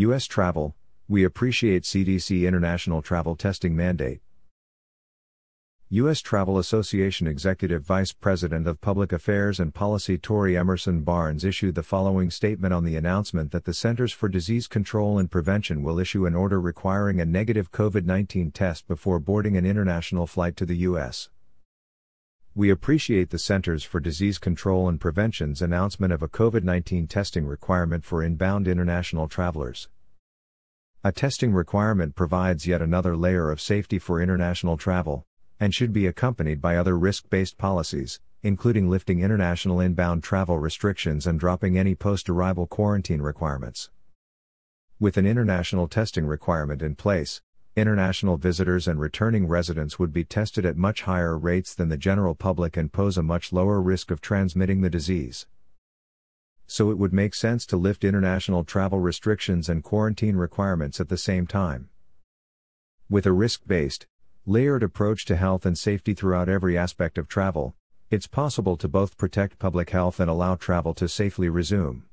U.S. travel, we appreciate CDC international travel testing mandate. U.S. Travel Association Executive Vice President of Public Affairs and Policy Tori Emerson Barnes issued the following statement on the announcement that the Centers for Disease Control and Prevention will issue an order requiring a negative COVID 19 test before boarding an international flight to the U.S. We appreciate the Centers for Disease Control and Prevention's announcement of a COVID 19 testing requirement for inbound international travelers. A testing requirement provides yet another layer of safety for international travel and should be accompanied by other risk based policies, including lifting international inbound travel restrictions and dropping any post arrival quarantine requirements. With an international testing requirement in place, international visitors and returning residents would be tested at much higher rates than the general public and pose a much lower risk of transmitting the disease. So it would make sense to lift international travel restrictions and quarantine requirements at the same time. With a risk based, layered approach to health and safety throughout every aspect of travel, it's possible to both protect public health and allow travel to safely resume.